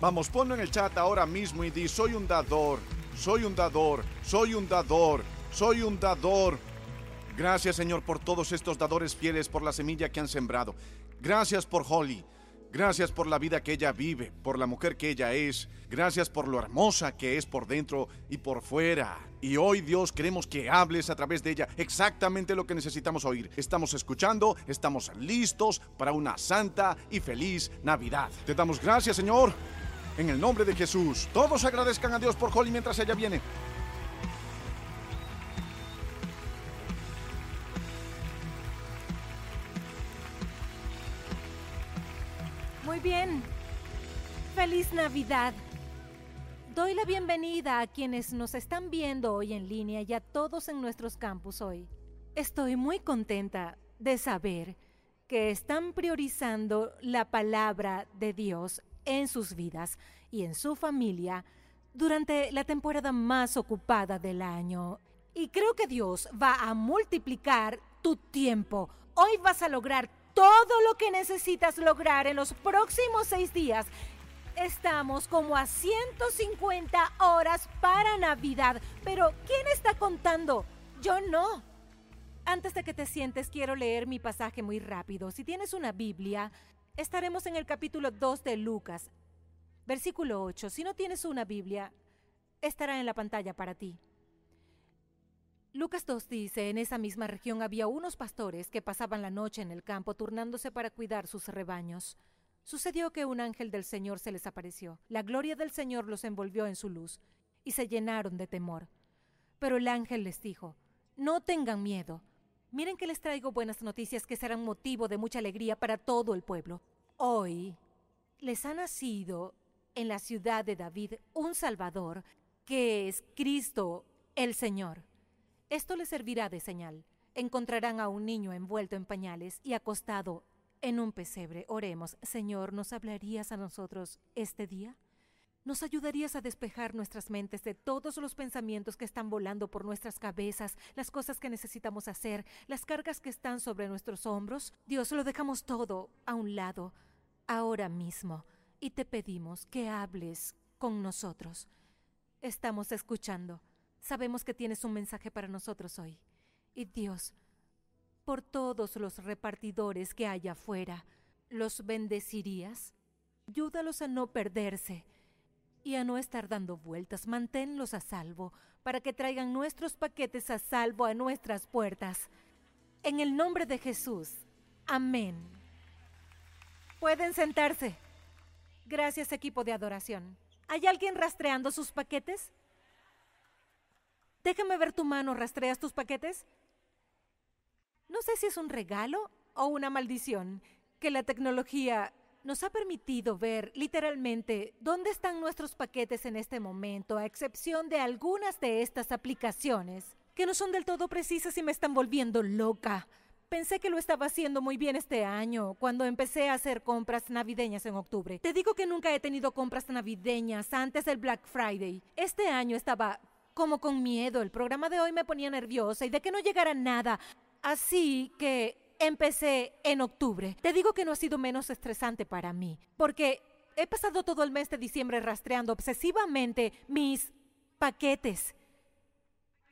Vamos, ponlo en el chat ahora mismo y di, soy un dador, soy un dador, soy un dador, soy un dador. Gracias Señor por todos estos dadores fieles, por la semilla que han sembrado. Gracias por Holly. Gracias por la vida que ella vive, por la mujer que ella es. Gracias por lo hermosa que es por dentro y por fuera. Y hoy Dios queremos que hables a través de ella exactamente lo que necesitamos oír. Estamos escuchando, estamos listos para una santa y feliz Navidad. Te damos gracias Señor. En el nombre de Jesús. Todos agradezcan a Dios por Holly mientras ella viene. Muy bien. Feliz Navidad. Doy la bienvenida a quienes nos están viendo hoy en línea y a todos en nuestros campus hoy. Estoy muy contenta de saber que están priorizando la palabra de Dios en sus vidas y en su familia durante la temporada más ocupada del año. Y creo que Dios va a multiplicar tu tiempo. Hoy vas a lograr todo lo que necesitas lograr en los próximos seis días. Estamos como a 150 horas para Navidad, pero ¿quién está contando? Yo no. Antes de que te sientes, quiero leer mi pasaje muy rápido. Si tienes una Biblia, estaremos en el capítulo 2 de Lucas, versículo 8. Si no tienes una Biblia, estará en la pantalla para ti. Lucas 2 dice, en esa misma región había unos pastores que pasaban la noche en el campo turnándose para cuidar sus rebaños. Sucedió que un ángel del Señor se les apareció. La gloria del Señor los envolvió en su luz, y se llenaron de temor. Pero el ángel les dijo, No tengan miedo. Miren que les traigo buenas noticias que serán motivo de mucha alegría para todo el pueblo. Hoy les ha nacido en la ciudad de David un Salvador, que es Cristo el Señor. Esto les servirá de señal. Encontrarán a un niño envuelto en pañales y acostado en un pesebre. Oremos, Señor, ¿nos hablarías a nosotros este día? ¿Nos ayudarías a despejar nuestras mentes de todos los pensamientos que están volando por nuestras cabezas, las cosas que necesitamos hacer, las cargas que están sobre nuestros hombros? Dios, lo dejamos todo a un lado, ahora mismo, y te pedimos que hables con nosotros. Estamos escuchando. Sabemos que tienes un mensaje para nosotros hoy. Y Dios, por todos los repartidores que hay afuera, ¿los bendecirías? Ayúdalos a no perderse y a no estar dando vueltas. Manténlos a salvo para que traigan nuestros paquetes a salvo a nuestras puertas. En el nombre de Jesús. Amén. Pueden sentarse. Gracias equipo de adoración. ¿Hay alguien rastreando sus paquetes? Déjame ver tu mano, ¿rastreas tus paquetes? No sé si es un regalo o una maldición que la tecnología nos ha permitido ver literalmente dónde están nuestros paquetes en este momento, a excepción de algunas de estas aplicaciones, que no son del todo precisas y me están volviendo loca. Pensé que lo estaba haciendo muy bien este año, cuando empecé a hacer compras navideñas en octubre. Te digo que nunca he tenido compras navideñas antes del Black Friday. Este año estaba como con miedo. El programa de hoy me ponía nerviosa y de que no llegara nada. Así que empecé en octubre. Te digo que no ha sido menos estresante para mí, porque he pasado todo el mes de diciembre rastreando obsesivamente mis paquetes.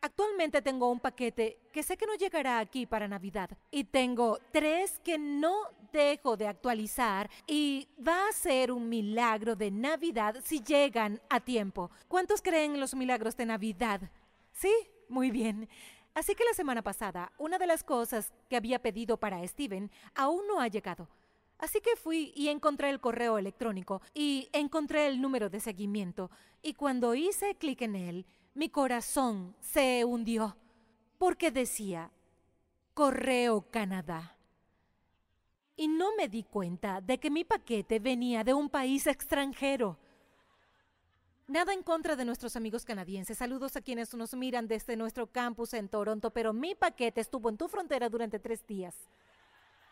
Actualmente tengo un paquete que sé que no llegará aquí para Navidad y tengo tres que no dejo de actualizar y va a ser un milagro de Navidad si llegan a tiempo. ¿Cuántos creen en los milagros de Navidad? Sí, muy bien. Así que la semana pasada, una de las cosas que había pedido para Steven aún no ha llegado. Así que fui y encontré el correo electrónico y encontré el número de seguimiento. Y cuando hice clic en él, mi corazón se hundió porque decía Correo Canadá. Y no me di cuenta de que mi paquete venía de un país extranjero. Nada en contra de nuestros amigos canadienses. Saludos a quienes nos miran desde nuestro campus en Toronto, pero mi paquete estuvo en tu frontera durante tres días.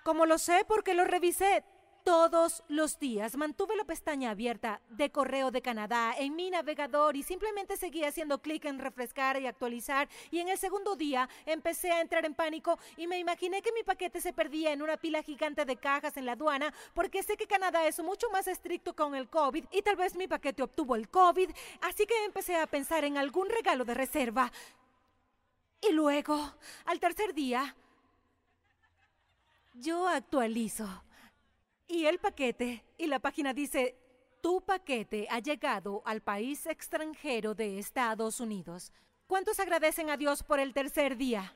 Como lo sé porque lo revisé todos los días. Mantuve la pestaña abierta de Correo de Canadá en mi navegador y simplemente seguía haciendo clic en refrescar y actualizar. Y en el segundo día empecé a entrar en pánico y me imaginé que mi paquete se perdía en una pila gigante de cajas en la aduana porque sé que Canadá es mucho más estricto con el COVID y tal vez mi paquete obtuvo el COVID. Así que empecé a pensar en algún regalo de reserva. Y luego, al tercer día, yo actualizo y el paquete, y la página dice, tu paquete ha llegado al país extranjero de Estados Unidos. ¿Cuántos agradecen a Dios por el tercer día?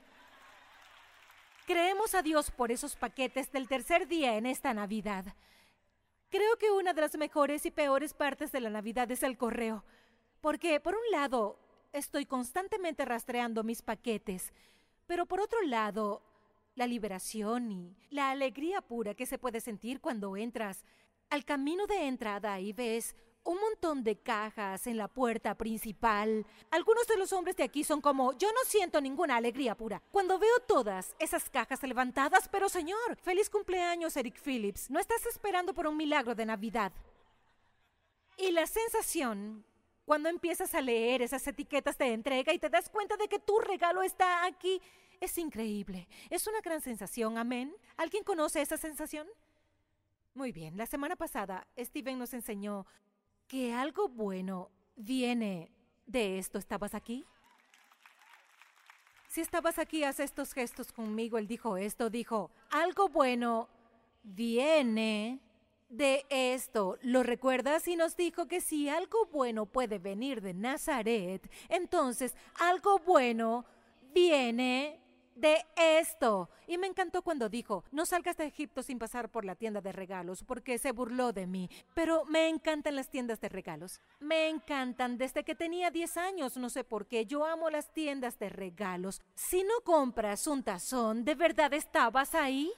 Creemos a Dios por esos paquetes del tercer día en esta Navidad. Creo que una de las mejores y peores partes de la Navidad es el correo, porque por un lado estoy constantemente rastreando mis paquetes, pero por otro lado la liberación y la alegría pura que se puede sentir cuando entras al camino de entrada y ves un montón de cajas en la puerta principal. Algunos de los hombres de aquí son como, yo no siento ninguna alegría pura. Cuando veo todas esas cajas levantadas, pero señor, feliz cumpleaños Eric Phillips, no estás esperando por un milagro de Navidad. Y la sensación, cuando empiezas a leer esas etiquetas de entrega y te das cuenta de que tu regalo está aquí, es increíble. Es una gran sensación, amén. ¿Alguien conoce esa sensación? Muy bien, la semana pasada Steven nos enseñó que algo bueno viene de esto. ¿Estabas aquí? Si estabas aquí, haz estos gestos conmigo. Él dijo esto, dijo, algo bueno viene de esto. ¿Lo recuerdas? Y nos dijo que si algo bueno puede venir de Nazaret, entonces algo bueno viene de esto. Y me encantó cuando dijo, no salgas de Egipto sin pasar por la tienda de regalos, porque se burló de mí. Pero me encantan las tiendas de regalos. Me encantan desde que tenía 10 años, no sé por qué. Yo amo las tiendas de regalos. Si no compras un tazón, ¿de verdad estabas ahí?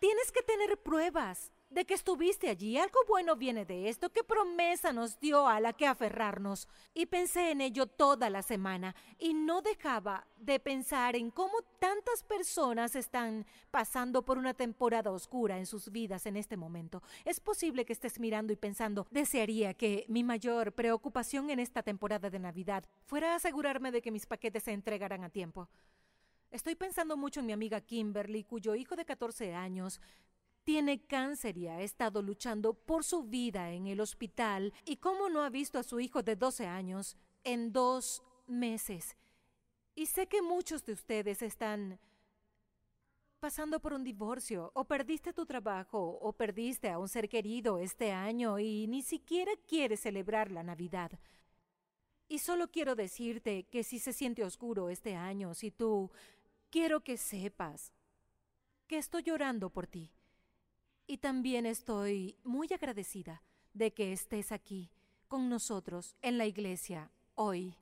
Tienes que tener pruebas de que estuviste allí. Algo bueno viene de esto. ¿Qué promesa nos dio a la que aferrarnos? Y pensé en ello toda la semana y no dejaba de pensar en cómo tantas personas están pasando por una temporada oscura en sus vidas en este momento. Es posible que estés mirando y pensando, desearía que mi mayor preocupación en esta temporada de Navidad fuera asegurarme de que mis paquetes se entregaran a tiempo. Estoy pensando mucho en mi amiga Kimberly, cuyo hijo de 14 años tiene cáncer y ha estado luchando por su vida en el hospital y cómo no ha visto a su hijo de 12 años en dos meses. Y sé que muchos de ustedes están pasando por un divorcio, o perdiste tu trabajo, o perdiste a un ser querido este año y ni siquiera quieres celebrar la Navidad. Y solo quiero decirte que si se siente oscuro este año, si tú, quiero que sepas que estoy llorando por ti. Y también estoy muy agradecida de que estés aquí con nosotros en la iglesia hoy.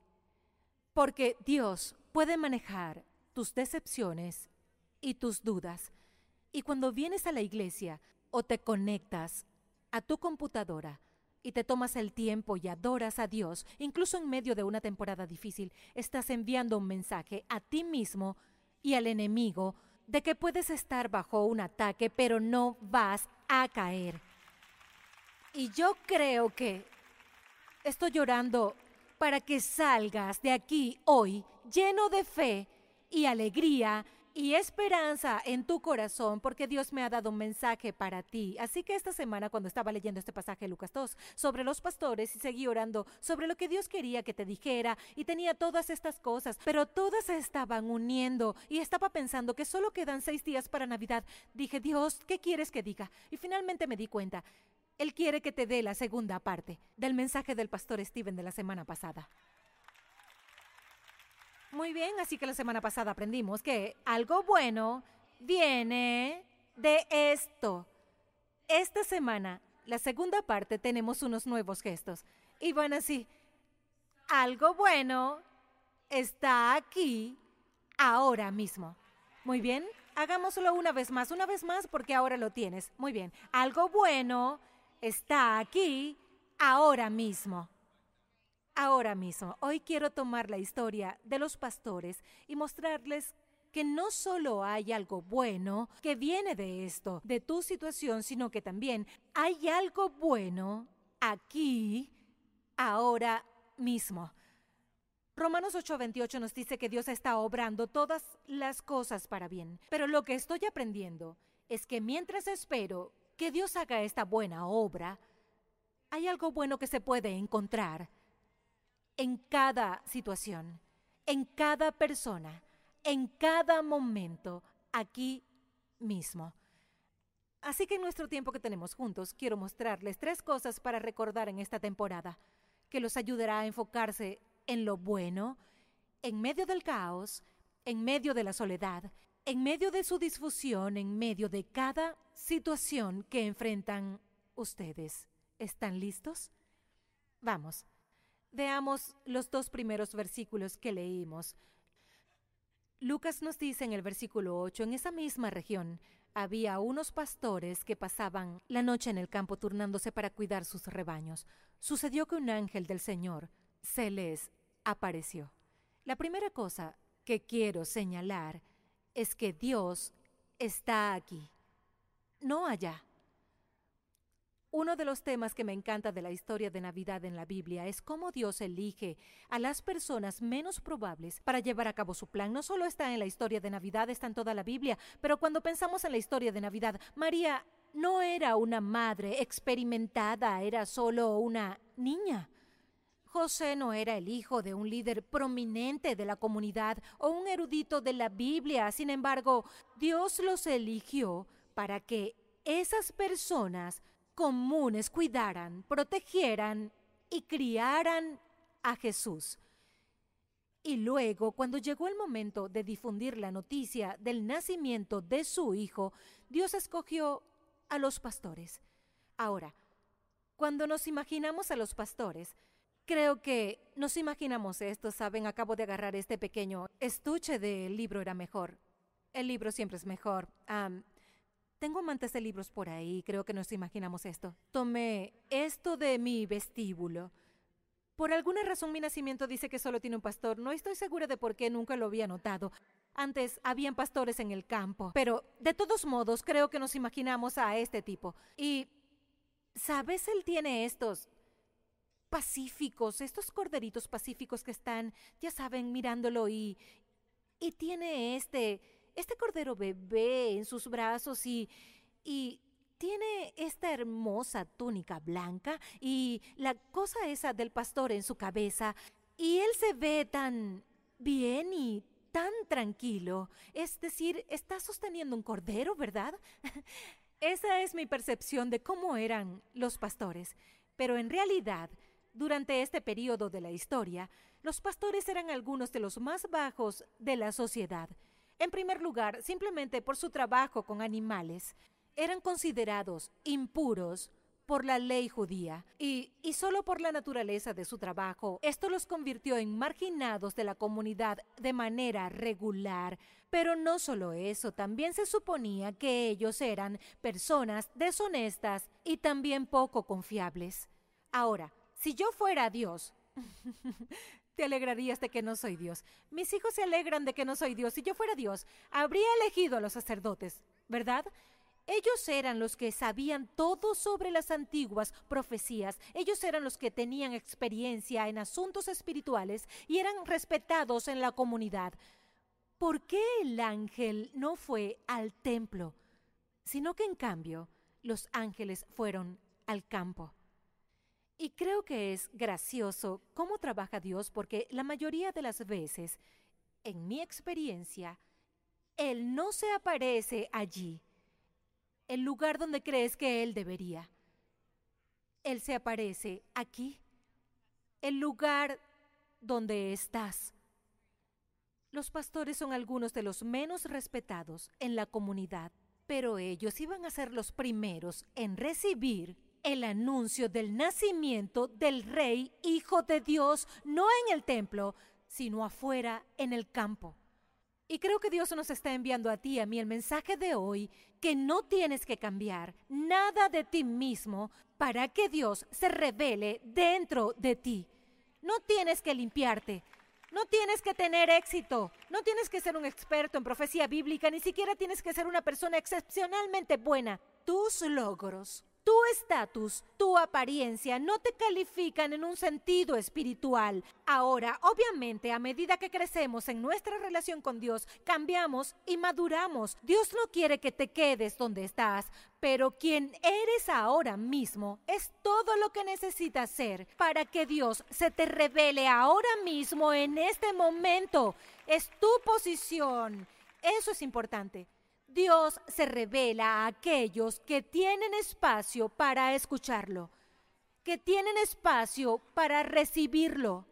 Porque Dios puede manejar tus decepciones y tus dudas. Y cuando vienes a la iglesia o te conectas a tu computadora y te tomas el tiempo y adoras a Dios, incluso en medio de una temporada difícil, estás enviando un mensaje a ti mismo y al enemigo de que puedes estar bajo un ataque, pero no vas a caer. Y yo creo que estoy llorando para que salgas de aquí hoy lleno de fe y alegría y esperanza en tu corazón porque Dios me ha dado un mensaje para ti. Así que esta semana cuando estaba leyendo este pasaje de Lucas 2 sobre los pastores y seguí orando sobre lo que Dios quería que te dijera y tenía todas estas cosas, pero todas se estaban uniendo y estaba pensando que solo quedan seis días para Navidad. Dije, Dios, ¿qué quieres que diga? Y finalmente me di cuenta. Él quiere que te dé la segunda parte del mensaje del pastor Steven de la semana pasada. Muy bien, así que la semana pasada aprendimos que algo bueno viene de esto. Esta semana, la segunda parte, tenemos unos nuevos gestos. Y van así, algo bueno está aquí ahora mismo. Muy bien, hagámoslo una vez más, una vez más porque ahora lo tienes. Muy bien, algo bueno está aquí ahora mismo ahora mismo. Hoy quiero tomar la historia de los pastores y mostrarles que no solo hay algo bueno que viene de esto, de tu situación, sino que también hay algo bueno aquí, ahora mismo. Romanos 8:28 nos dice que Dios está obrando todas las cosas para bien. Pero lo que estoy aprendiendo es que mientras espero que Dios haga esta buena obra, hay algo bueno que se puede encontrar en cada situación, en cada persona, en cada momento, aquí mismo. Así que en nuestro tiempo que tenemos juntos, quiero mostrarles tres cosas para recordar en esta temporada, que los ayudará a enfocarse en lo bueno, en medio del caos, en medio de la soledad, en medio de su disfusión, en medio de cada situación que enfrentan ustedes. ¿Están listos? Vamos, veamos los dos primeros versículos que leímos. Lucas nos dice en el versículo 8, en esa misma región había unos pastores que pasaban la noche en el campo turnándose para cuidar sus rebaños. Sucedió que un ángel del Señor se les apareció. La primera cosa que quiero señalar es que Dios está aquí, no allá. Uno de los temas que me encanta de la historia de Navidad en la Biblia es cómo Dios elige a las personas menos probables para llevar a cabo su plan. No solo está en la historia de Navidad, está en toda la Biblia, pero cuando pensamos en la historia de Navidad, María no era una madre experimentada, era solo una niña. José no era el hijo de un líder prominente de la comunidad o un erudito de la Biblia. Sin embargo, Dios los eligió para que esas personas comunes cuidaran, protegieran y criaran a Jesús. Y luego, cuando llegó el momento de difundir la noticia del nacimiento de su hijo, Dios escogió a los pastores. Ahora, cuando nos imaginamos a los pastores, Creo que nos imaginamos esto, ¿saben? Acabo de agarrar este pequeño estuche del libro era mejor. El libro siempre es mejor. Tengo amantes de libros por ahí, creo que nos imaginamos esto. Tomé esto de mi vestíbulo. Por alguna razón mi nacimiento dice que solo tiene un pastor. No estoy segura de por qué nunca lo había notado. Antes habían pastores en el campo. Pero de todos modos creo que nos imaginamos a este tipo. Y, ¿sabes? Él tiene estos pacíficos, estos corderitos pacíficos que están, ya saben, mirándolo y, y tiene este, este cordero bebé en sus brazos y, y tiene esta hermosa túnica blanca y la cosa esa del pastor en su cabeza y él se ve tan bien y tan tranquilo. Es decir, está sosteniendo un cordero, ¿verdad? Esa es mi percepción de cómo eran los pastores. Pero en realidad, durante este periodo de la historia, los pastores eran algunos de los más bajos de la sociedad. En primer lugar, simplemente por su trabajo con animales, eran considerados impuros por la ley judía y, y solo por la naturaleza de su trabajo, esto los convirtió en marginados de la comunidad de manera regular. Pero no solo eso, también se suponía que ellos eran personas deshonestas y también poco confiables. Ahora, si yo fuera Dios, te alegrarías de que no soy Dios. Mis hijos se alegran de que no soy Dios. Si yo fuera Dios, habría elegido a los sacerdotes, ¿verdad? Ellos eran los que sabían todo sobre las antiguas profecías. Ellos eran los que tenían experiencia en asuntos espirituales y eran respetados en la comunidad. ¿Por qué el ángel no fue al templo, sino que en cambio los ángeles fueron al campo? Y creo que es gracioso cómo trabaja Dios porque la mayoría de las veces, en mi experiencia, Él no se aparece allí, el lugar donde crees que Él debería. Él se aparece aquí, el lugar donde estás. Los pastores son algunos de los menos respetados en la comunidad, pero ellos iban a ser los primeros en recibir el anuncio del nacimiento del Rey, Hijo de Dios, no en el templo, sino afuera en el campo. Y creo que Dios nos está enviando a ti, a mí, el mensaje de hoy, que no tienes que cambiar nada de ti mismo para que Dios se revele dentro de ti. No tienes que limpiarte. No tienes que tener éxito, no tienes que ser un experto en profecía bíblica, ni siquiera tienes que ser una persona excepcionalmente buena. Tus logros tu estatus, tu apariencia no te califican en un sentido espiritual. Ahora, obviamente, a medida que crecemos en nuestra relación con Dios, cambiamos y maduramos. Dios no quiere que te quedes donde estás, pero quien eres ahora mismo es todo lo que necesitas ser para que Dios se te revele ahora mismo en este momento. Es tu posición. Eso es importante. Dios se revela a aquellos que tienen espacio para escucharlo, que tienen espacio para recibirlo.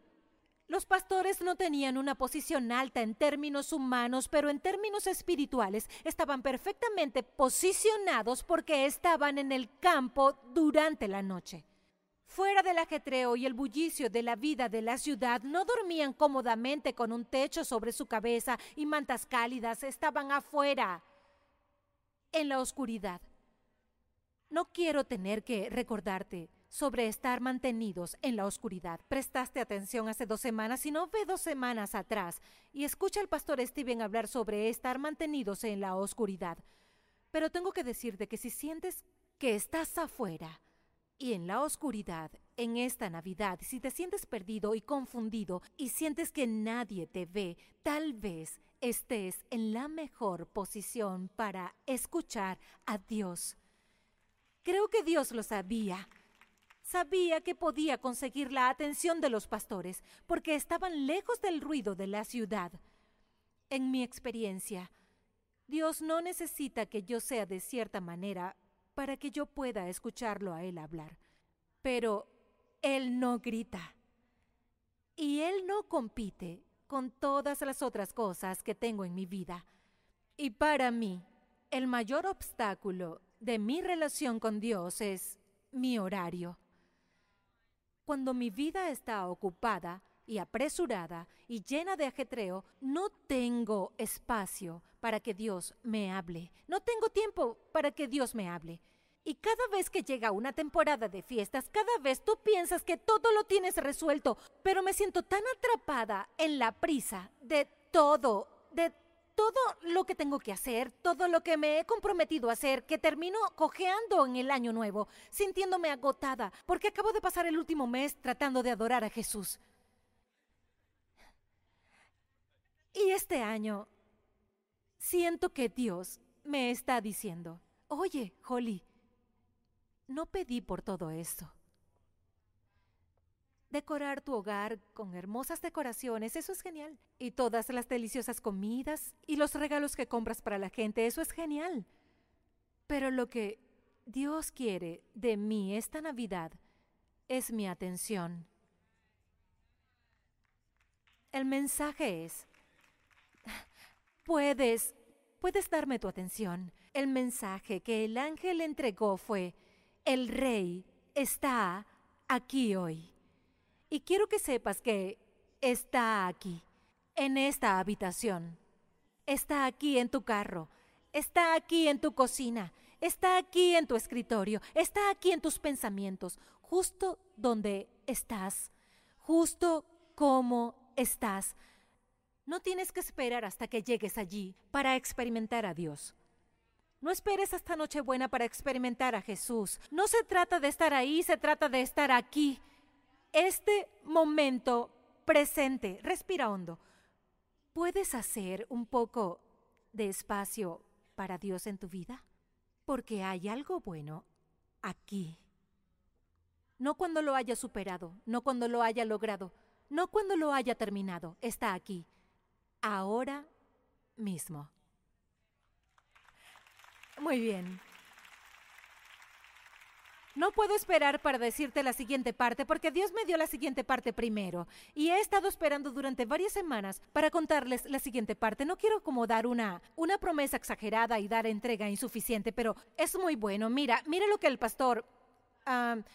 Los pastores no tenían una posición alta en términos humanos, pero en términos espirituales estaban perfectamente posicionados porque estaban en el campo durante la noche. Fuera del ajetreo y el bullicio de la vida de la ciudad, no dormían cómodamente con un techo sobre su cabeza y mantas cálidas, estaban afuera en la oscuridad. No quiero tener que recordarte sobre estar mantenidos en la oscuridad. Prestaste atención hace dos semanas y no ve dos semanas atrás y escucha al pastor Steven hablar sobre estar mantenidos en la oscuridad. Pero tengo que decirte que si sientes que estás afuera y en la oscuridad en esta Navidad, si te sientes perdido y confundido y sientes que nadie te ve, tal vez estés en la mejor posición para escuchar a Dios. Creo que Dios lo sabía. Sabía que podía conseguir la atención de los pastores porque estaban lejos del ruido de la ciudad. En mi experiencia, Dios no necesita que yo sea de cierta manera para que yo pueda escucharlo a Él hablar. Pero Él no grita. Y Él no compite con todas las otras cosas que tengo en mi vida. Y para mí, el mayor obstáculo de mi relación con Dios es mi horario. Cuando mi vida está ocupada y apresurada y llena de ajetreo, no tengo espacio para que Dios me hable. No tengo tiempo para que Dios me hable. Y cada vez que llega una temporada de fiestas, cada vez tú piensas que todo lo tienes resuelto, pero me siento tan atrapada en la prisa de todo, de todo lo que tengo que hacer, todo lo que me he comprometido a hacer, que termino cojeando en el año nuevo, sintiéndome agotada, porque acabo de pasar el último mes tratando de adorar a Jesús. Y este año siento que Dios me está diciendo, oye, Holly, no pedí por todo esto. Decorar tu hogar con hermosas decoraciones, eso es genial. Y todas las deliciosas comidas y los regalos que compras para la gente, eso es genial. Pero lo que Dios quiere de mí esta Navidad es mi atención. El mensaje es, puedes, puedes darme tu atención. El mensaje que el ángel entregó fue, el rey está aquí hoy. Y quiero que sepas que está aquí, en esta habitación. Está aquí en tu carro. Está aquí en tu cocina. Está aquí en tu escritorio. Está aquí en tus pensamientos. Justo donde estás. Justo como estás. No tienes que esperar hasta que llegues allí para experimentar a Dios. No esperes hasta Nochebuena para experimentar a Jesús. No se trata de estar ahí, se trata de estar aquí. Este momento presente, respira hondo. ¿Puedes hacer un poco de espacio para Dios en tu vida? Porque hay algo bueno aquí. No cuando lo haya superado, no cuando lo haya logrado, no cuando lo haya terminado, está aquí, ahora mismo. Muy bien. No puedo esperar para decirte la siguiente parte porque Dios me dio la siguiente parte primero y he estado esperando durante varias semanas para contarles la siguiente parte. No quiero como dar una, una promesa exagerada y dar entrega insuficiente, pero es muy bueno. Mira, mira lo que el pastor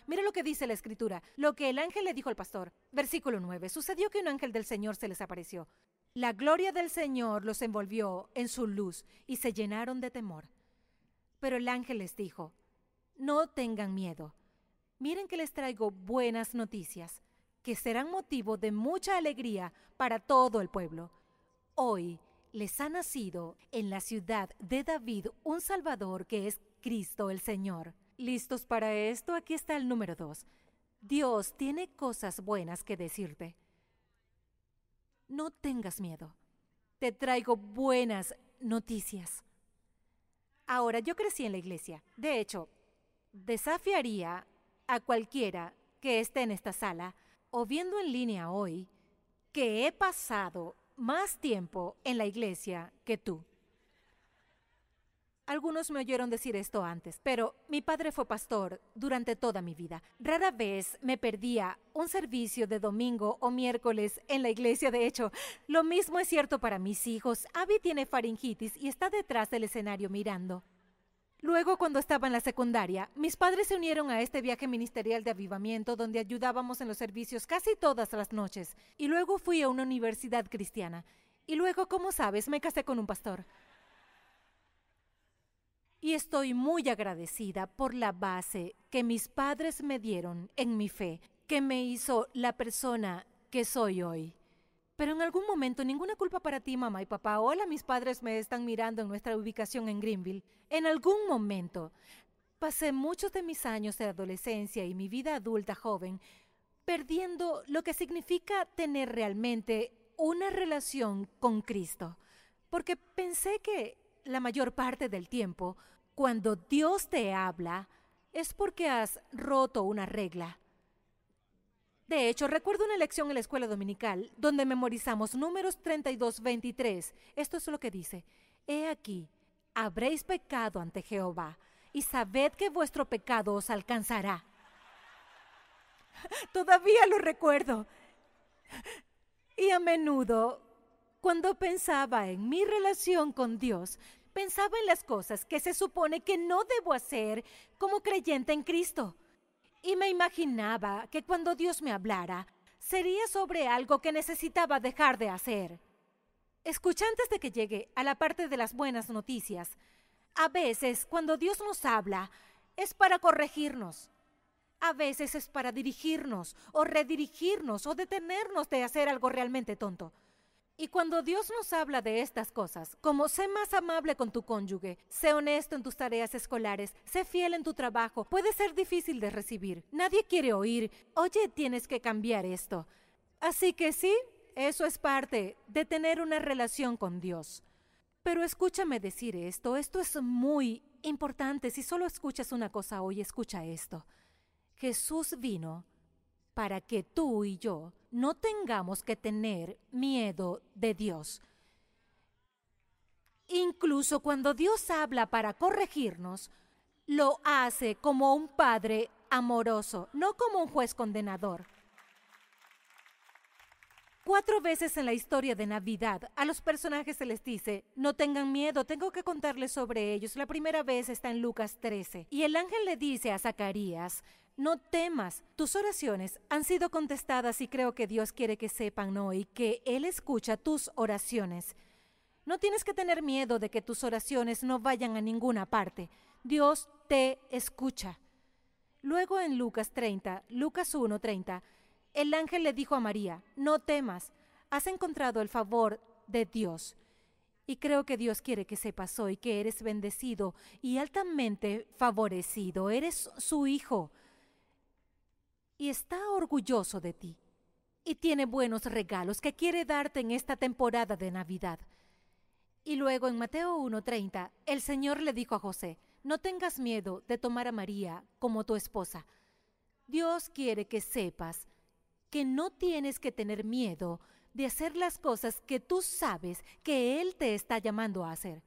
mira lo que dice la escritura, lo que el ángel le dijo al pastor. Versículo 9. Sucedió que un ángel del Señor se les apareció. La gloria del Señor los envolvió en su luz y se llenaron de temor. Pero el ángel les dijo, no tengan miedo. Miren que les traigo buenas noticias, que serán motivo de mucha alegría para todo el pueblo. Hoy les ha nacido en la ciudad de David un Salvador que es Cristo el Señor. ¿Listos para esto? Aquí está el número dos. Dios tiene cosas buenas que decirte. No tengas miedo. Te traigo buenas noticias. Ahora, yo crecí en la iglesia. De hecho, desafiaría a cualquiera que esté en esta sala o viendo en línea hoy que he pasado más tiempo en la iglesia que tú. Algunos me oyeron decir esto antes, pero mi padre fue pastor durante toda mi vida. Rara vez me perdía un servicio de domingo o miércoles en la iglesia. De hecho, lo mismo es cierto para mis hijos. Abby tiene faringitis y está detrás del escenario mirando. Luego, cuando estaba en la secundaria, mis padres se unieron a este viaje ministerial de avivamiento donde ayudábamos en los servicios casi todas las noches. Y luego fui a una universidad cristiana. Y luego, como sabes, me casé con un pastor y estoy muy agradecida por la base que mis padres me dieron en mi fe, que me hizo la persona que soy hoy. Pero en algún momento, ninguna culpa para ti, mamá y papá. Hola, mis padres me están mirando en nuestra ubicación en Greenville. En algún momento, pasé muchos de mis años de adolescencia y mi vida adulta joven perdiendo lo que significa tener realmente una relación con Cristo. Porque pensé que la mayor parte del tiempo, cuando Dios te habla, es porque has roto una regla. De hecho, recuerdo una lección en la escuela dominical donde memorizamos números 32, 23. Esto es lo que dice. He aquí, habréis pecado ante Jehová, y sabed que vuestro pecado os alcanzará. Todavía lo recuerdo. Y a menudo, cuando pensaba en mi relación con Dios, pensaba en las cosas que se supone que no debo hacer como creyente en Cristo. Y me imaginaba que cuando Dios me hablara, sería sobre algo que necesitaba dejar de hacer. Escucha antes de que llegue a la parte de las buenas noticias. A veces, cuando Dios nos habla, es para corregirnos. A veces es para dirigirnos o redirigirnos o detenernos de hacer algo realmente tonto. Y cuando Dios nos habla de estas cosas, como sé más amable con tu cónyuge, sé honesto en tus tareas escolares, sé fiel en tu trabajo, puede ser difícil de recibir. Nadie quiere oír, oye, tienes que cambiar esto. Así que sí, eso es parte de tener una relación con Dios. Pero escúchame decir esto, esto es muy importante. Si solo escuchas una cosa hoy, escucha esto. Jesús vino para que tú y yo no tengamos que tener miedo de Dios. Incluso cuando Dios habla para corregirnos, lo hace como un padre amoroso, no como un juez condenador. Cuatro veces en la historia de Navidad a los personajes se les dice, no tengan miedo, tengo que contarles sobre ellos. La primera vez está en Lucas 13. Y el ángel le dice a Zacarías, no temas, tus oraciones han sido contestadas y creo que Dios quiere que sepan hoy que Él escucha tus oraciones. No tienes que tener miedo de que tus oraciones no vayan a ninguna parte. Dios te escucha. Luego en Lucas 30, Lucas 1, 30, el ángel le dijo a María, no temas, has encontrado el favor de Dios. Y creo que Dios quiere que sepas hoy que eres bendecido y altamente favorecido. Eres su hijo y está orgulloso de ti. Y tiene buenos regalos que quiere darte en esta temporada de Navidad. Y luego en Mateo 1.30, el Señor le dijo a José, no tengas miedo de tomar a María como tu esposa. Dios quiere que sepas que no tienes que tener miedo de hacer las cosas que tú sabes que Él te está llamando a hacer.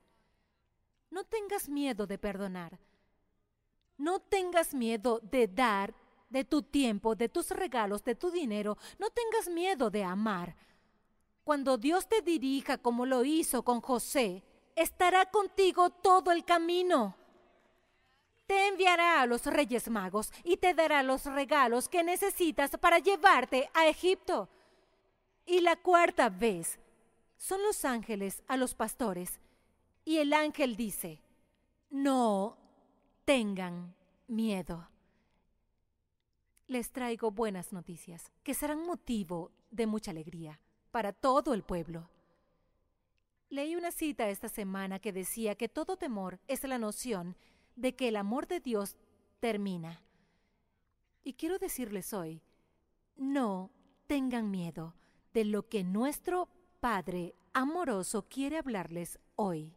No tengas miedo de perdonar. No tengas miedo de dar de tu tiempo, de tus regalos, de tu dinero. No tengas miedo de amar. Cuando Dios te dirija como lo hizo con José, estará contigo todo el camino. Te enviará a los reyes magos y te dará los regalos que necesitas para llevarte a Egipto. Y la cuarta vez son los ángeles a los pastores. Y el ángel dice, no tengan miedo. Les traigo buenas noticias, que serán motivo de mucha alegría para todo el pueblo. Leí una cita esta semana que decía que todo temor es la noción de que el amor de Dios termina. Y quiero decirles hoy, no tengan miedo de lo que nuestro Padre amoroso quiere hablarles hoy.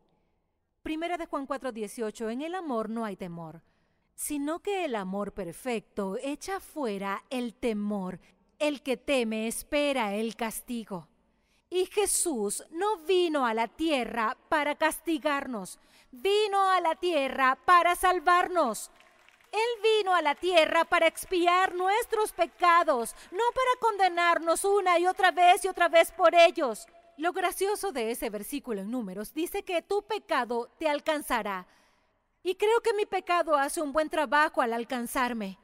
Primera de Juan 4:18, en el amor no hay temor, sino que el amor perfecto echa fuera el temor. El que teme espera el castigo. Y Jesús no vino a la tierra para castigarnos, vino a la tierra para salvarnos. Él vino a la tierra para expiar nuestros pecados, no para condenarnos una y otra vez y otra vez por ellos. Lo gracioso de ese versículo en números dice que tu pecado te alcanzará. Y creo que mi pecado hace un buen trabajo al alcanzarme.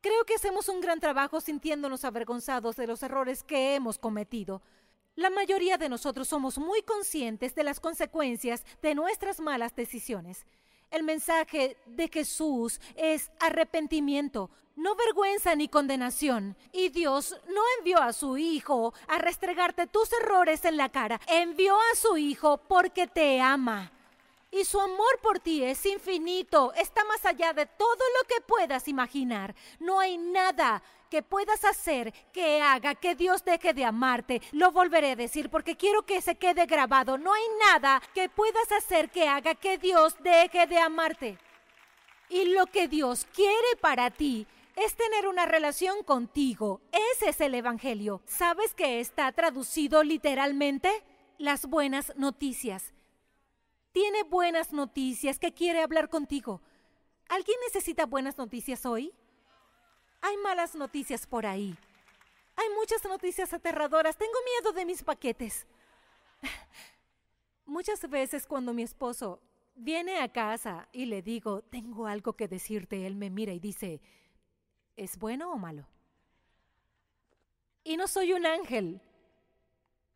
Creo que hacemos un gran trabajo sintiéndonos avergonzados de los errores que hemos cometido. La mayoría de nosotros somos muy conscientes de las consecuencias de nuestras malas decisiones. El mensaje de Jesús es arrepentimiento, no vergüenza ni condenación. Y Dios no envió a su Hijo a restregarte tus errores en la cara, envió a su Hijo porque te ama. Y su amor por ti es infinito, está más allá de todo lo que puedas imaginar. No hay nada que puedas hacer que haga que Dios deje de amarte. Lo volveré a decir porque quiero que se quede grabado. No hay nada que puedas hacer que haga que Dios deje de amarte. Y lo que Dios quiere para ti es tener una relación contigo. Ese es el Evangelio. ¿Sabes que está traducido literalmente? Las buenas noticias. Tiene buenas noticias que quiere hablar contigo. ¿Alguien necesita buenas noticias hoy? Hay malas noticias por ahí. Hay muchas noticias aterradoras. Tengo miedo de mis paquetes. Muchas veces cuando mi esposo viene a casa y le digo, tengo algo que decirte, él me mira y dice, ¿es bueno o malo? Y no soy un ángel,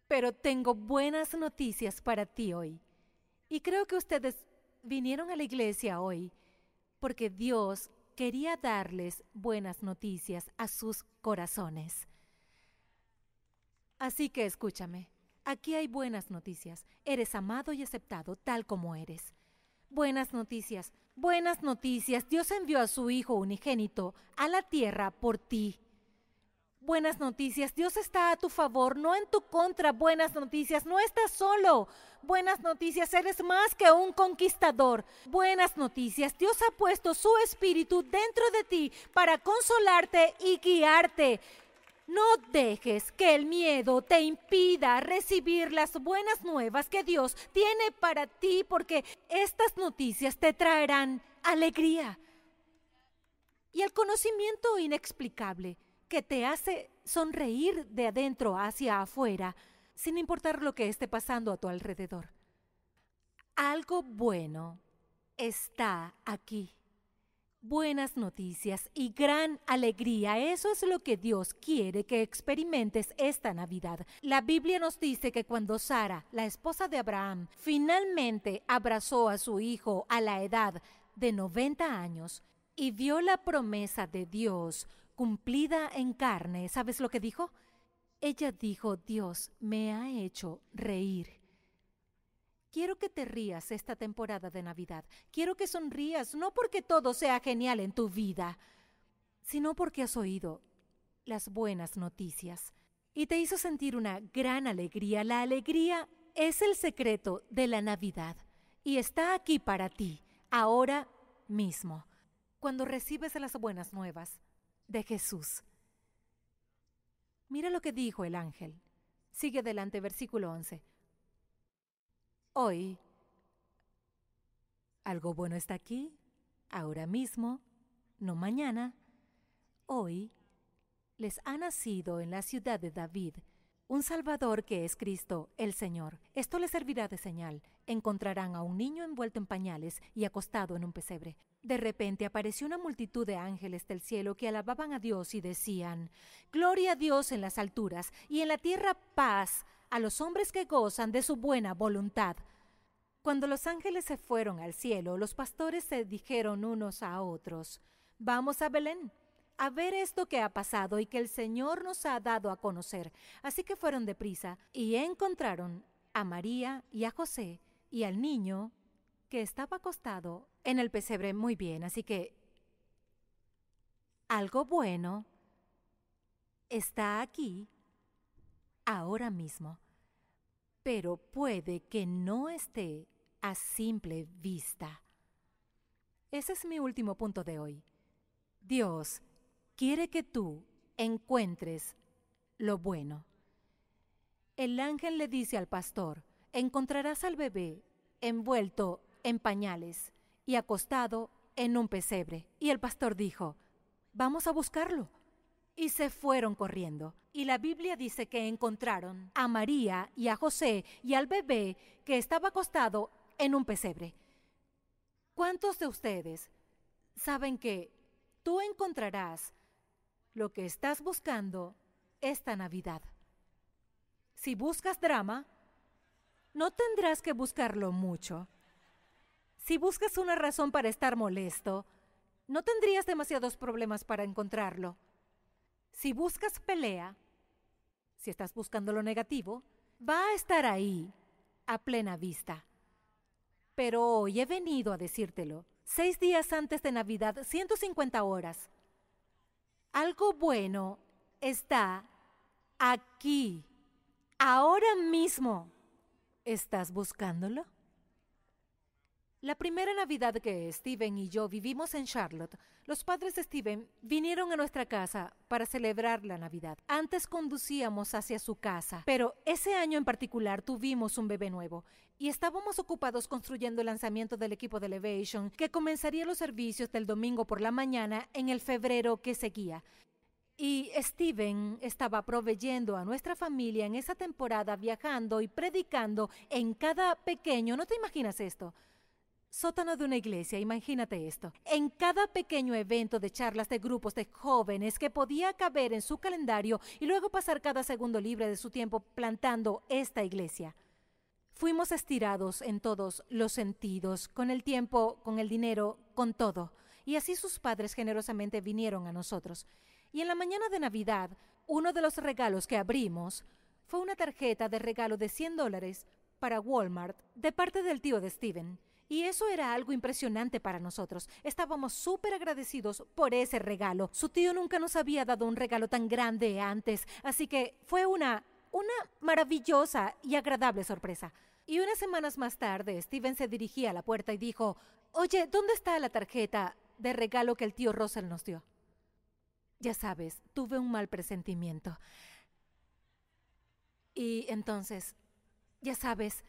pero tengo buenas noticias para ti hoy. Y creo que ustedes vinieron a la iglesia hoy porque Dios quería darles buenas noticias a sus corazones. Así que escúchame, aquí hay buenas noticias. Eres amado y aceptado tal como eres. Buenas noticias, buenas noticias. Dios envió a su Hijo unigénito a la tierra por ti. Buenas noticias, Dios está a tu favor, no en tu contra. Buenas noticias, no estás solo. Buenas noticias, eres más que un conquistador. Buenas noticias, Dios ha puesto su espíritu dentro de ti para consolarte y guiarte. No dejes que el miedo te impida recibir las buenas nuevas que Dios tiene para ti porque estas noticias te traerán alegría y el conocimiento inexplicable que te hace sonreír de adentro hacia afuera, sin importar lo que esté pasando a tu alrededor. Algo bueno está aquí. Buenas noticias y gran alegría. Eso es lo que Dios quiere que experimentes esta Navidad. La Biblia nos dice que cuando Sara, la esposa de Abraham, finalmente abrazó a su hijo a la edad de 90 años y vio la promesa de Dios cumplida en carne, ¿sabes lo que dijo? Ella dijo, Dios me ha hecho reír. Quiero que te rías esta temporada de Navidad. Quiero que sonrías, no porque todo sea genial en tu vida, sino porque has oído las buenas noticias. Y te hizo sentir una gran alegría. La alegría es el secreto de la Navidad y está aquí para ti, ahora mismo, cuando recibes las buenas nuevas de Jesús. Mira lo que dijo el ángel. Sigue adelante, versículo 11. Hoy, algo bueno está aquí, ahora mismo, no mañana. Hoy les ha nacido en la ciudad de David un Salvador que es Cristo, el Señor. Esto les servirá de señal. Encontrarán a un niño envuelto en pañales y acostado en un pesebre. De repente apareció una multitud de ángeles del cielo que alababan a Dios y decían, Gloria a Dios en las alturas y en la tierra paz a los hombres que gozan de su buena voluntad. Cuando los ángeles se fueron al cielo, los pastores se dijeron unos a otros, Vamos a Belén, a ver esto que ha pasado y que el Señor nos ha dado a conocer. Así que fueron deprisa y encontraron a María y a José y al niño que estaba acostado en el pesebre muy bien. Así que algo bueno está aquí ahora mismo, pero puede que no esté a simple vista. Ese es mi último punto de hoy. Dios quiere que tú encuentres lo bueno. El ángel le dice al pastor, encontrarás al bebé envuelto en pañales y acostado en un pesebre. Y el pastor dijo, vamos a buscarlo. Y se fueron corriendo. Y la Biblia dice que encontraron a María y a José y al bebé que estaba acostado en un pesebre. ¿Cuántos de ustedes saben que tú encontrarás lo que estás buscando esta Navidad? Si buscas drama, no tendrás que buscarlo mucho. Si buscas una razón para estar molesto, no tendrías demasiados problemas para encontrarlo. Si buscas pelea, si estás buscando lo negativo, va a estar ahí, a plena vista. Pero hoy he venido a decírtelo, seis días antes de Navidad, 150 horas. Algo bueno está aquí, ahora mismo. ¿Estás buscándolo? La primera Navidad que Steven y yo vivimos en Charlotte, los padres de Steven vinieron a nuestra casa para celebrar la Navidad. Antes conducíamos hacia su casa, pero ese año en particular tuvimos un bebé nuevo y estábamos ocupados construyendo el lanzamiento del equipo de Elevation que comenzaría los servicios del domingo por la mañana en el febrero que seguía. Y Steven estaba proveyendo a nuestra familia en esa temporada viajando y predicando en cada pequeño, ¿no te imaginas esto? Sótano de una iglesia, imagínate esto. En cada pequeño evento de charlas de grupos de jóvenes que podía caber en su calendario y luego pasar cada segundo libre de su tiempo plantando esta iglesia. Fuimos estirados en todos los sentidos, con el tiempo, con el dinero, con todo. Y así sus padres generosamente vinieron a nosotros. Y en la mañana de Navidad, uno de los regalos que abrimos fue una tarjeta de regalo de 100 dólares para Walmart de parte del tío de Steven. Y eso era algo impresionante para nosotros. Estábamos súper agradecidos por ese regalo. Su tío nunca nos había dado un regalo tan grande antes, así que fue una, una maravillosa y agradable sorpresa. Y unas semanas más tarde, Steven se dirigía a la puerta y dijo, Oye, ¿dónde está la tarjeta de regalo que el tío Russell nos dio? Ya sabes, tuve un mal presentimiento. Y entonces, ya sabes,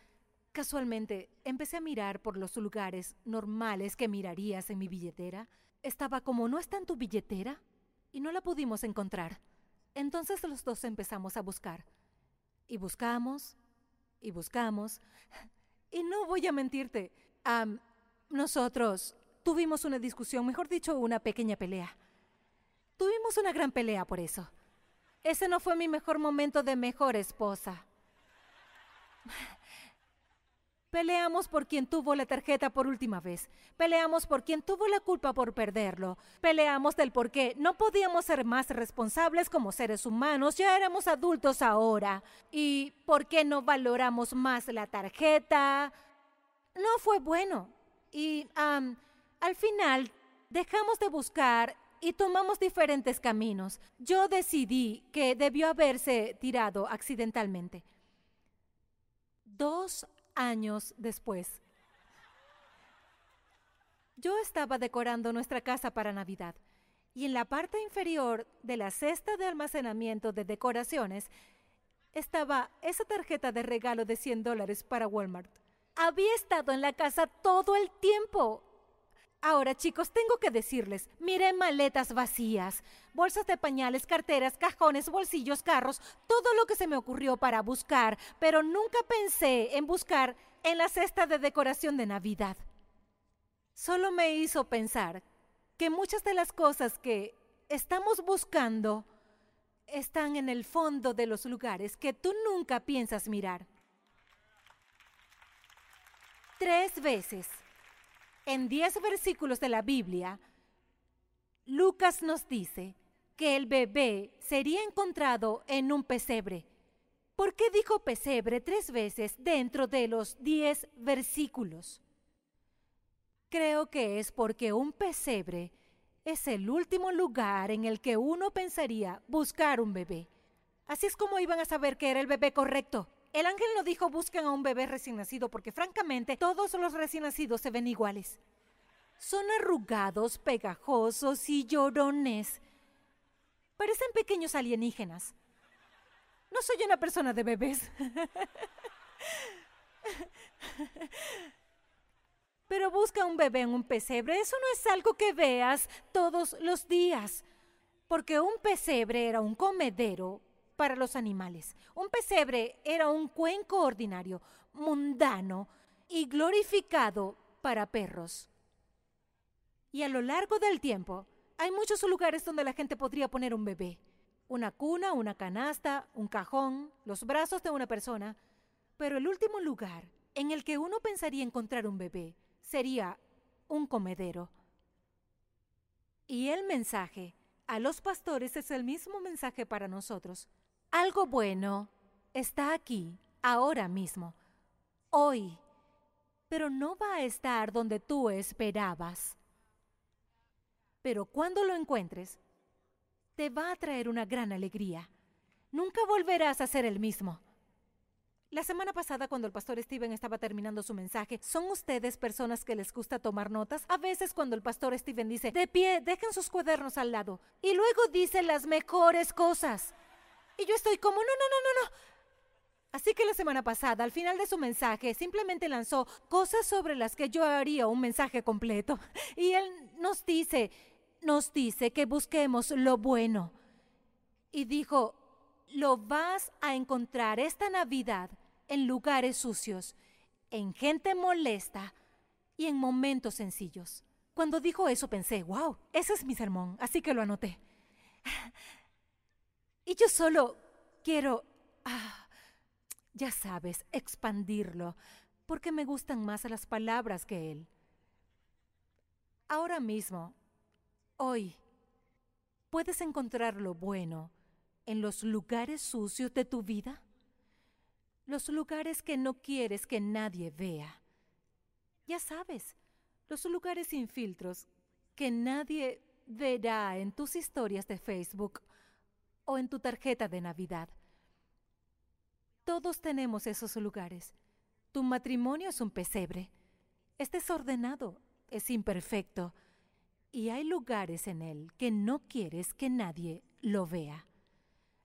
Casualmente, empecé a mirar por los lugares normales que mirarías en mi billetera. Estaba como no está en tu billetera y no la pudimos encontrar. Entonces los dos empezamos a buscar. Y buscamos, y buscamos. Y no voy a mentirte, nosotros tuvimos una discusión, mejor dicho, una pequeña pelea. Tuvimos una gran pelea por eso. Ese no fue mi mejor momento de mejor esposa. Peleamos por quien tuvo la tarjeta por última vez. Peleamos por quien tuvo la culpa por perderlo. Peleamos del por qué no podíamos ser más responsables como seres humanos. Ya éramos adultos ahora. Y por qué no valoramos más la tarjeta. No fue bueno. Y al final dejamos de buscar y tomamos diferentes caminos. Yo decidí que debió haberse tirado accidentalmente. Dos años después. Yo estaba decorando nuestra casa para Navidad y en la parte inferior de la cesta de almacenamiento de decoraciones estaba esa tarjeta de regalo de 100 dólares para Walmart. Había estado en la casa todo el tiempo Ahora, chicos, tengo que decirles, miré maletas vacías, bolsas de pañales, carteras, cajones, bolsillos, carros, todo lo que se me ocurrió para buscar, pero nunca pensé en buscar en la cesta de decoración de Navidad. Solo me hizo pensar que muchas de las cosas que estamos buscando están en el fondo de los lugares que tú nunca piensas mirar. Tres veces en diez versículos de la Biblia, Lucas nos dice que el bebé sería encontrado en un pesebre. ¿Por qué dijo pesebre tres veces dentro de los diez versículos? Creo que es porque un pesebre es el último lugar en el que uno pensaría buscar un bebé. Así es como iban a saber que era el bebé correcto. El ángel no dijo busquen a un bebé recién nacido porque francamente todos los recién nacidos se ven iguales. Son arrugados, pegajosos y llorones. Parecen pequeños alienígenas. No soy una persona de bebés. Pero busca un bebé en un pesebre. Eso no es algo que veas todos los días. Porque un pesebre era un comedero para los animales. Un pesebre era un cuenco ordinario, mundano y glorificado para perros. Y a lo largo del tiempo, hay muchos lugares donde la gente podría poner un bebé una cuna, una canasta, un cajón, los brazos de una persona, pero el último lugar en el que uno pensaría encontrar un bebé sería un comedero. Y el mensaje a los pastores es el mismo mensaje para nosotros. Algo bueno está aquí, ahora mismo, hoy, pero no va a estar donde tú esperabas. Pero cuando lo encuentres, te va a traer una gran alegría. Nunca volverás a ser el mismo. La semana pasada, cuando el pastor Steven estaba terminando su mensaje, ¿son ustedes personas que les gusta tomar notas? A veces cuando el pastor Steven dice, de pie, dejen sus cuadernos al lado, y luego dice las mejores cosas. Y yo estoy como, no, no, no, no, no. Así que la semana pasada, al final de su mensaje, simplemente lanzó cosas sobre las que yo haría un mensaje completo. Y él nos dice, nos dice que busquemos lo bueno. Y dijo, lo vas a encontrar esta Navidad en lugares sucios, en gente molesta y en momentos sencillos. Cuando dijo eso pensé, wow, ese es mi sermón, así que lo anoté. Y yo solo quiero, ah, ya sabes, expandirlo, porque me gustan más las palabras que él. Ahora mismo Hoy puedes encontrar lo bueno en los lugares sucios de tu vida, los lugares que no quieres que nadie vea. Ya sabes, los lugares sin filtros que nadie verá en tus historias de Facebook o en tu tarjeta de Navidad. Todos tenemos esos lugares. Tu matrimonio es un pesebre. Es desordenado, es imperfecto y hay lugares en él que no quieres que nadie lo vea.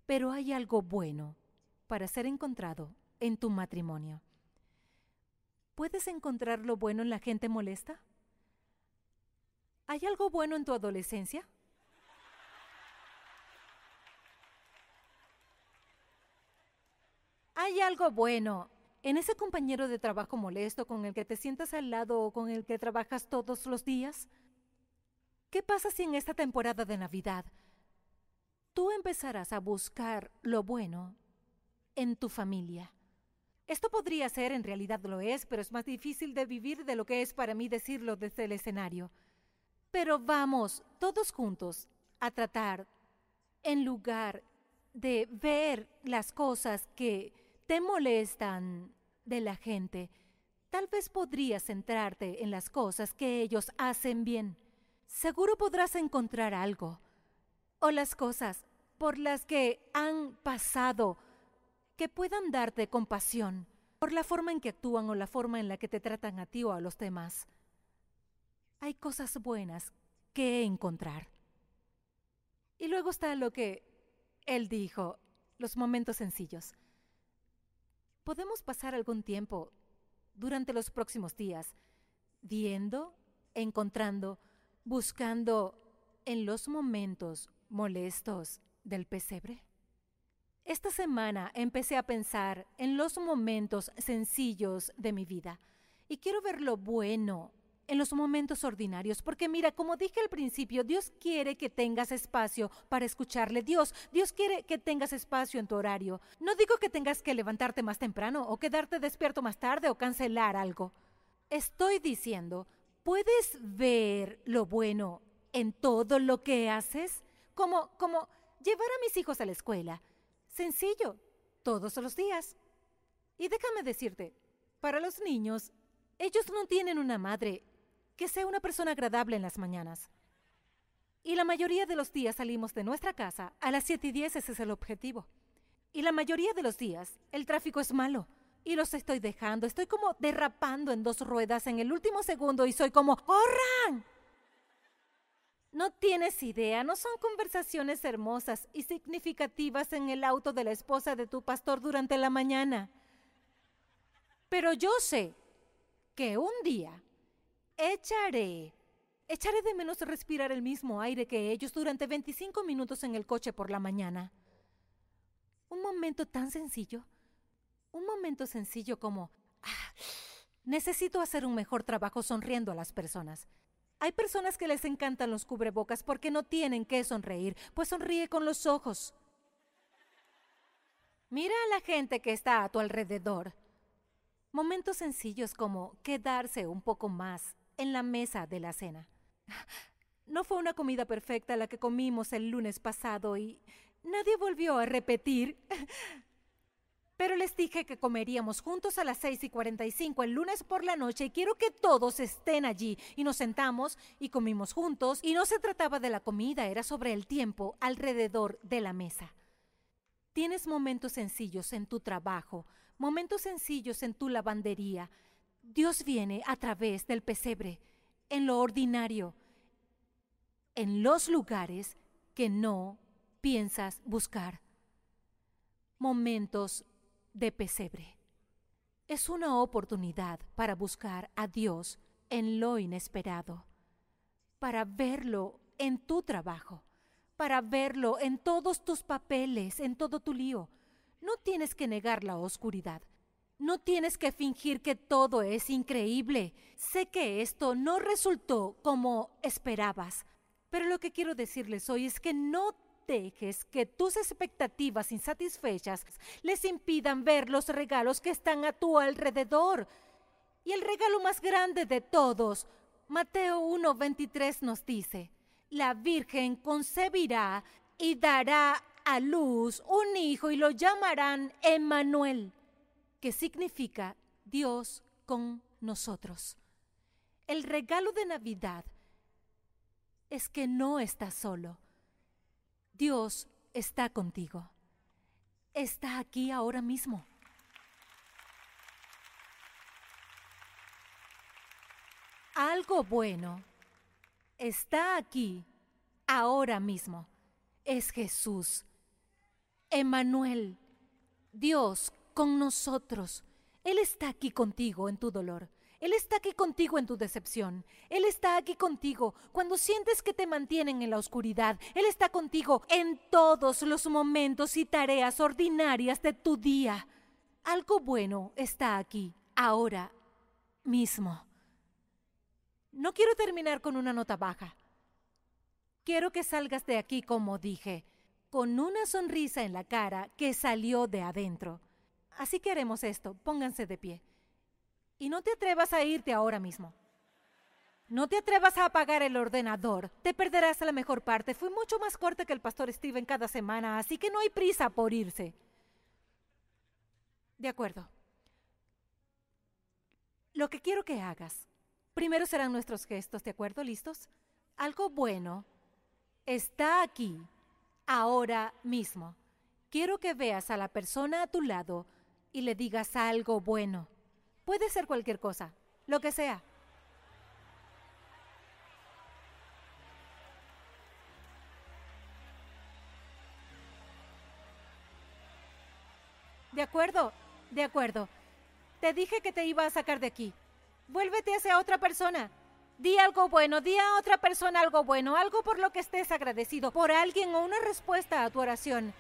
Pero hay algo bueno para ser encontrado en tu matrimonio. ¿Puedes encontrar lo bueno en la gente molesta? ¿Hay algo bueno en tu adolescencia? ¿Hay algo bueno en ese compañero de trabajo molesto con el que te sientas al lado o con el que trabajas todos los días? ¿Qué pasa si en esta temporada de Navidad tú empezarás a buscar lo bueno en tu familia? Esto podría ser, en realidad lo es, pero es más difícil de vivir de lo que es para mí decirlo desde el escenario. Pero vamos todos juntos a tratar, en lugar de ver las cosas que te molestan de la gente, tal vez podrías centrarte en las cosas que ellos hacen bien seguro podrás encontrar algo. O las cosas por las que han pasado que puedan darte compasión por la forma en que actúan o la forma en la que te tratan a ti o a los demás. Hay cosas buenas que encontrar. Y luego está lo que él dijo, los momentos sencillos. Podemos pasar algún tiempo durante los próximos días viendo, encontrando, buscando en los momentos molestos del pesebre? Esta semana empecé a pensar en los momentos sencillos de mi vida y quiero ver lo bueno en los momentos ordinarios, porque mira, como dije al principio, Dios quiere que tengas espacio para escucharle. Dios, Dios quiere que tengas espacio en tu horario. No digo que tengas que levantarte más temprano o quedarte despierto más tarde o cancelar algo. Estoy diciendo ¿Puedes ver lo bueno en todo lo que haces? como, como llevar a mis hijos a la escuela. Sencillo, todos los días. Y déjame decirte, para los niños, ellos no tienen una madre que sea una persona agradable en las mañanas. Y la mayoría de los días salimos de nuestra casa a las 7 y 10, ese es el objetivo. Y la mayoría de los días el tráfico es malo. Y los estoy dejando, estoy como derrapando en dos ruedas en el último segundo y soy como, ¡corran! No tienes idea, no son conversaciones hermosas y significativas en el auto de la esposa de tu pastor durante la mañana. Pero yo sé que un día echaré, echaré de menos respirar el mismo aire que ellos durante 25 minutos en el coche por la mañana. Un momento tan sencillo, un momento sencillo como, ah, necesito hacer un mejor trabajo sonriendo a las personas. Hay personas que les encantan los cubrebocas porque no tienen que sonreír, pues sonríe con los ojos. Mira a la gente que está a tu alrededor. Momentos sencillos como quedarse un poco más en la mesa de la cena. No fue una comida perfecta la que comimos el lunes pasado y nadie volvió a repetir. Pero les dije que comeríamos juntos a las 6 y 45 el lunes por la noche y quiero que todos estén allí. Y nos sentamos y comimos juntos y no se trataba de la comida, era sobre el tiempo alrededor de la mesa. Tienes momentos sencillos en tu trabajo, momentos sencillos en tu lavandería. Dios viene a través del pesebre, en lo ordinario, en los lugares que no piensas buscar. Momentos de pesebre. Es una oportunidad para buscar a Dios en lo inesperado, para verlo en tu trabajo, para verlo en todos tus papeles, en todo tu lío. No tienes que negar la oscuridad. No tienes que fingir que todo es increíble. Sé que esto no resultó como esperabas, pero lo que quiero decirles hoy es que no dejes que tus expectativas insatisfechas les impidan ver los regalos que están a tu alrededor. Y el regalo más grande de todos, Mateo 1:23 nos dice, la Virgen concebirá y dará a luz un hijo y lo llamarán Emmanuel, que significa Dios con nosotros. El regalo de Navidad es que no estás solo Dios está contigo. Está aquí ahora mismo. Algo bueno está aquí ahora mismo. Es Jesús. Emmanuel, Dios con nosotros. Él está aquí contigo en tu dolor. Él está aquí contigo en tu decepción. Él está aquí contigo cuando sientes que te mantienen en la oscuridad. Él está contigo en todos los momentos y tareas ordinarias de tu día. Algo bueno está aquí, ahora mismo. No quiero terminar con una nota baja. Quiero que salgas de aquí, como dije, con una sonrisa en la cara que salió de adentro. Así que haremos esto. Pónganse de pie. Y no te atrevas a irte ahora mismo. No te atrevas a apagar el ordenador. Te perderás la mejor parte. Fui mucho más corta que el pastor Steven cada semana, así que no hay prisa por irse. De acuerdo. Lo que quiero que hagas. Primero serán nuestros gestos, ¿de acuerdo? ¿Listos? Algo bueno está aquí, ahora mismo. Quiero que veas a la persona a tu lado y le digas algo bueno. Puede ser cualquier cosa, lo que sea. De acuerdo, de acuerdo. Te dije que te iba a sacar de aquí. Vuélvete hacia otra persona. Di algo bueno, di a otra persona algo bueno, algo por lo que estés agradecido, por alguien o una respuesta a tu oración.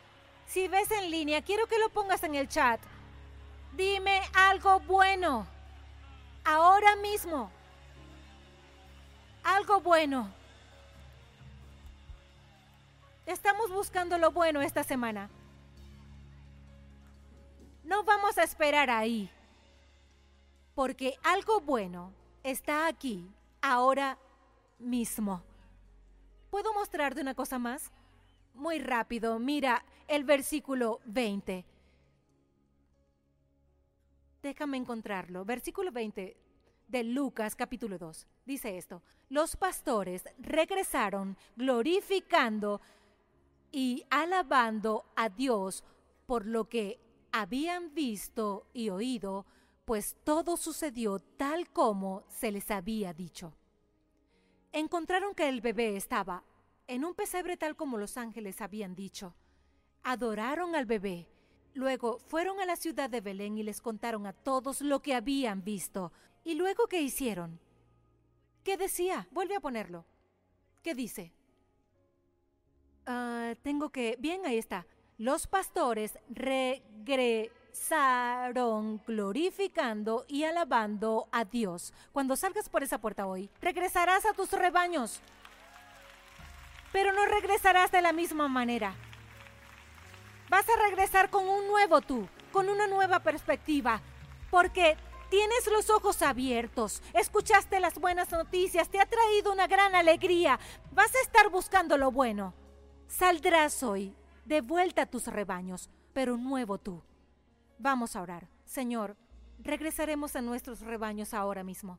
Si ves en línea, quiero que lo pongas en el chat. Dime algo bueno. Ahora mismo. Algo bueno. Estamos buscando lo bueno esta semana. No vamos a esperar ahí. Porque algo bueno está aquí, ahora mismo. ¿Puedo mostrarte una cosa más? muy rápido. Mira el versículo 20. Déjame encontrarlo. Versículo 20 de Lucas capítulo 2. Dice esto. Los pastores regresaron glorificando y alabando a Dios por lo que habían visto y oído, pues todo sucedió tal como se les había dicho. Encontraron que el bebé estaba en un pesebre tal como los ángeles habían dicho. Adoraron al bebé. Luego fueron a la ciudad de Belén y les contaron a todos lo que habían visto. ¿Y luego qué hicieron? ¿Qué decía? Vuelve a ponerlo. ¿Qué dice? Ah, tengo que... Bien, ahí está. Los pastores regresaron glorificando y alabando a Dios. Cuando salgas por esa puerta hoy, regresarás a tus rebaños pero no regresarás de la misma manera. Vas a regresar con un nuevo tú, con una nueva perspectiva, porque tienes los ojos abiertos, escuchaste las buenas noticias, te ha traído una gran alegría, vas a estar buscando lo bueno. Saldrás hoy de vuelta a tus rebaños, pero nuevo tú. Vamos a orar. Señor, regresaremos a nuestros rebaños ahora mismo.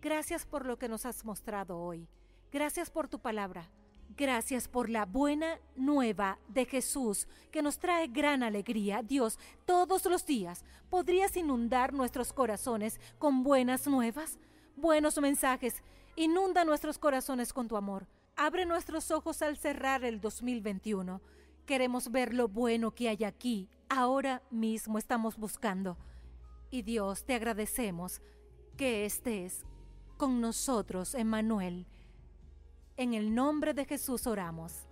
Gracias por lo que nos has mostrado hoy. Gracias por tu palabra. Gracias por la buena nueva de Jesús que nos trae gran alegría. Dios, todos los días podrías inundar nuestros corazones con buenas nuevas, buenos mensajes. Inunda nuestros corazones con tu amor. Abre nuestros ojos al cerrar el 2021. Queremos ver lo bueno que hay aquí. Ahora mismo estamos buscando. Y Dios, te agradecemos que estés con nosotros, Emmanuel en el nombre de Jesús oramos.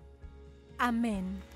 Amén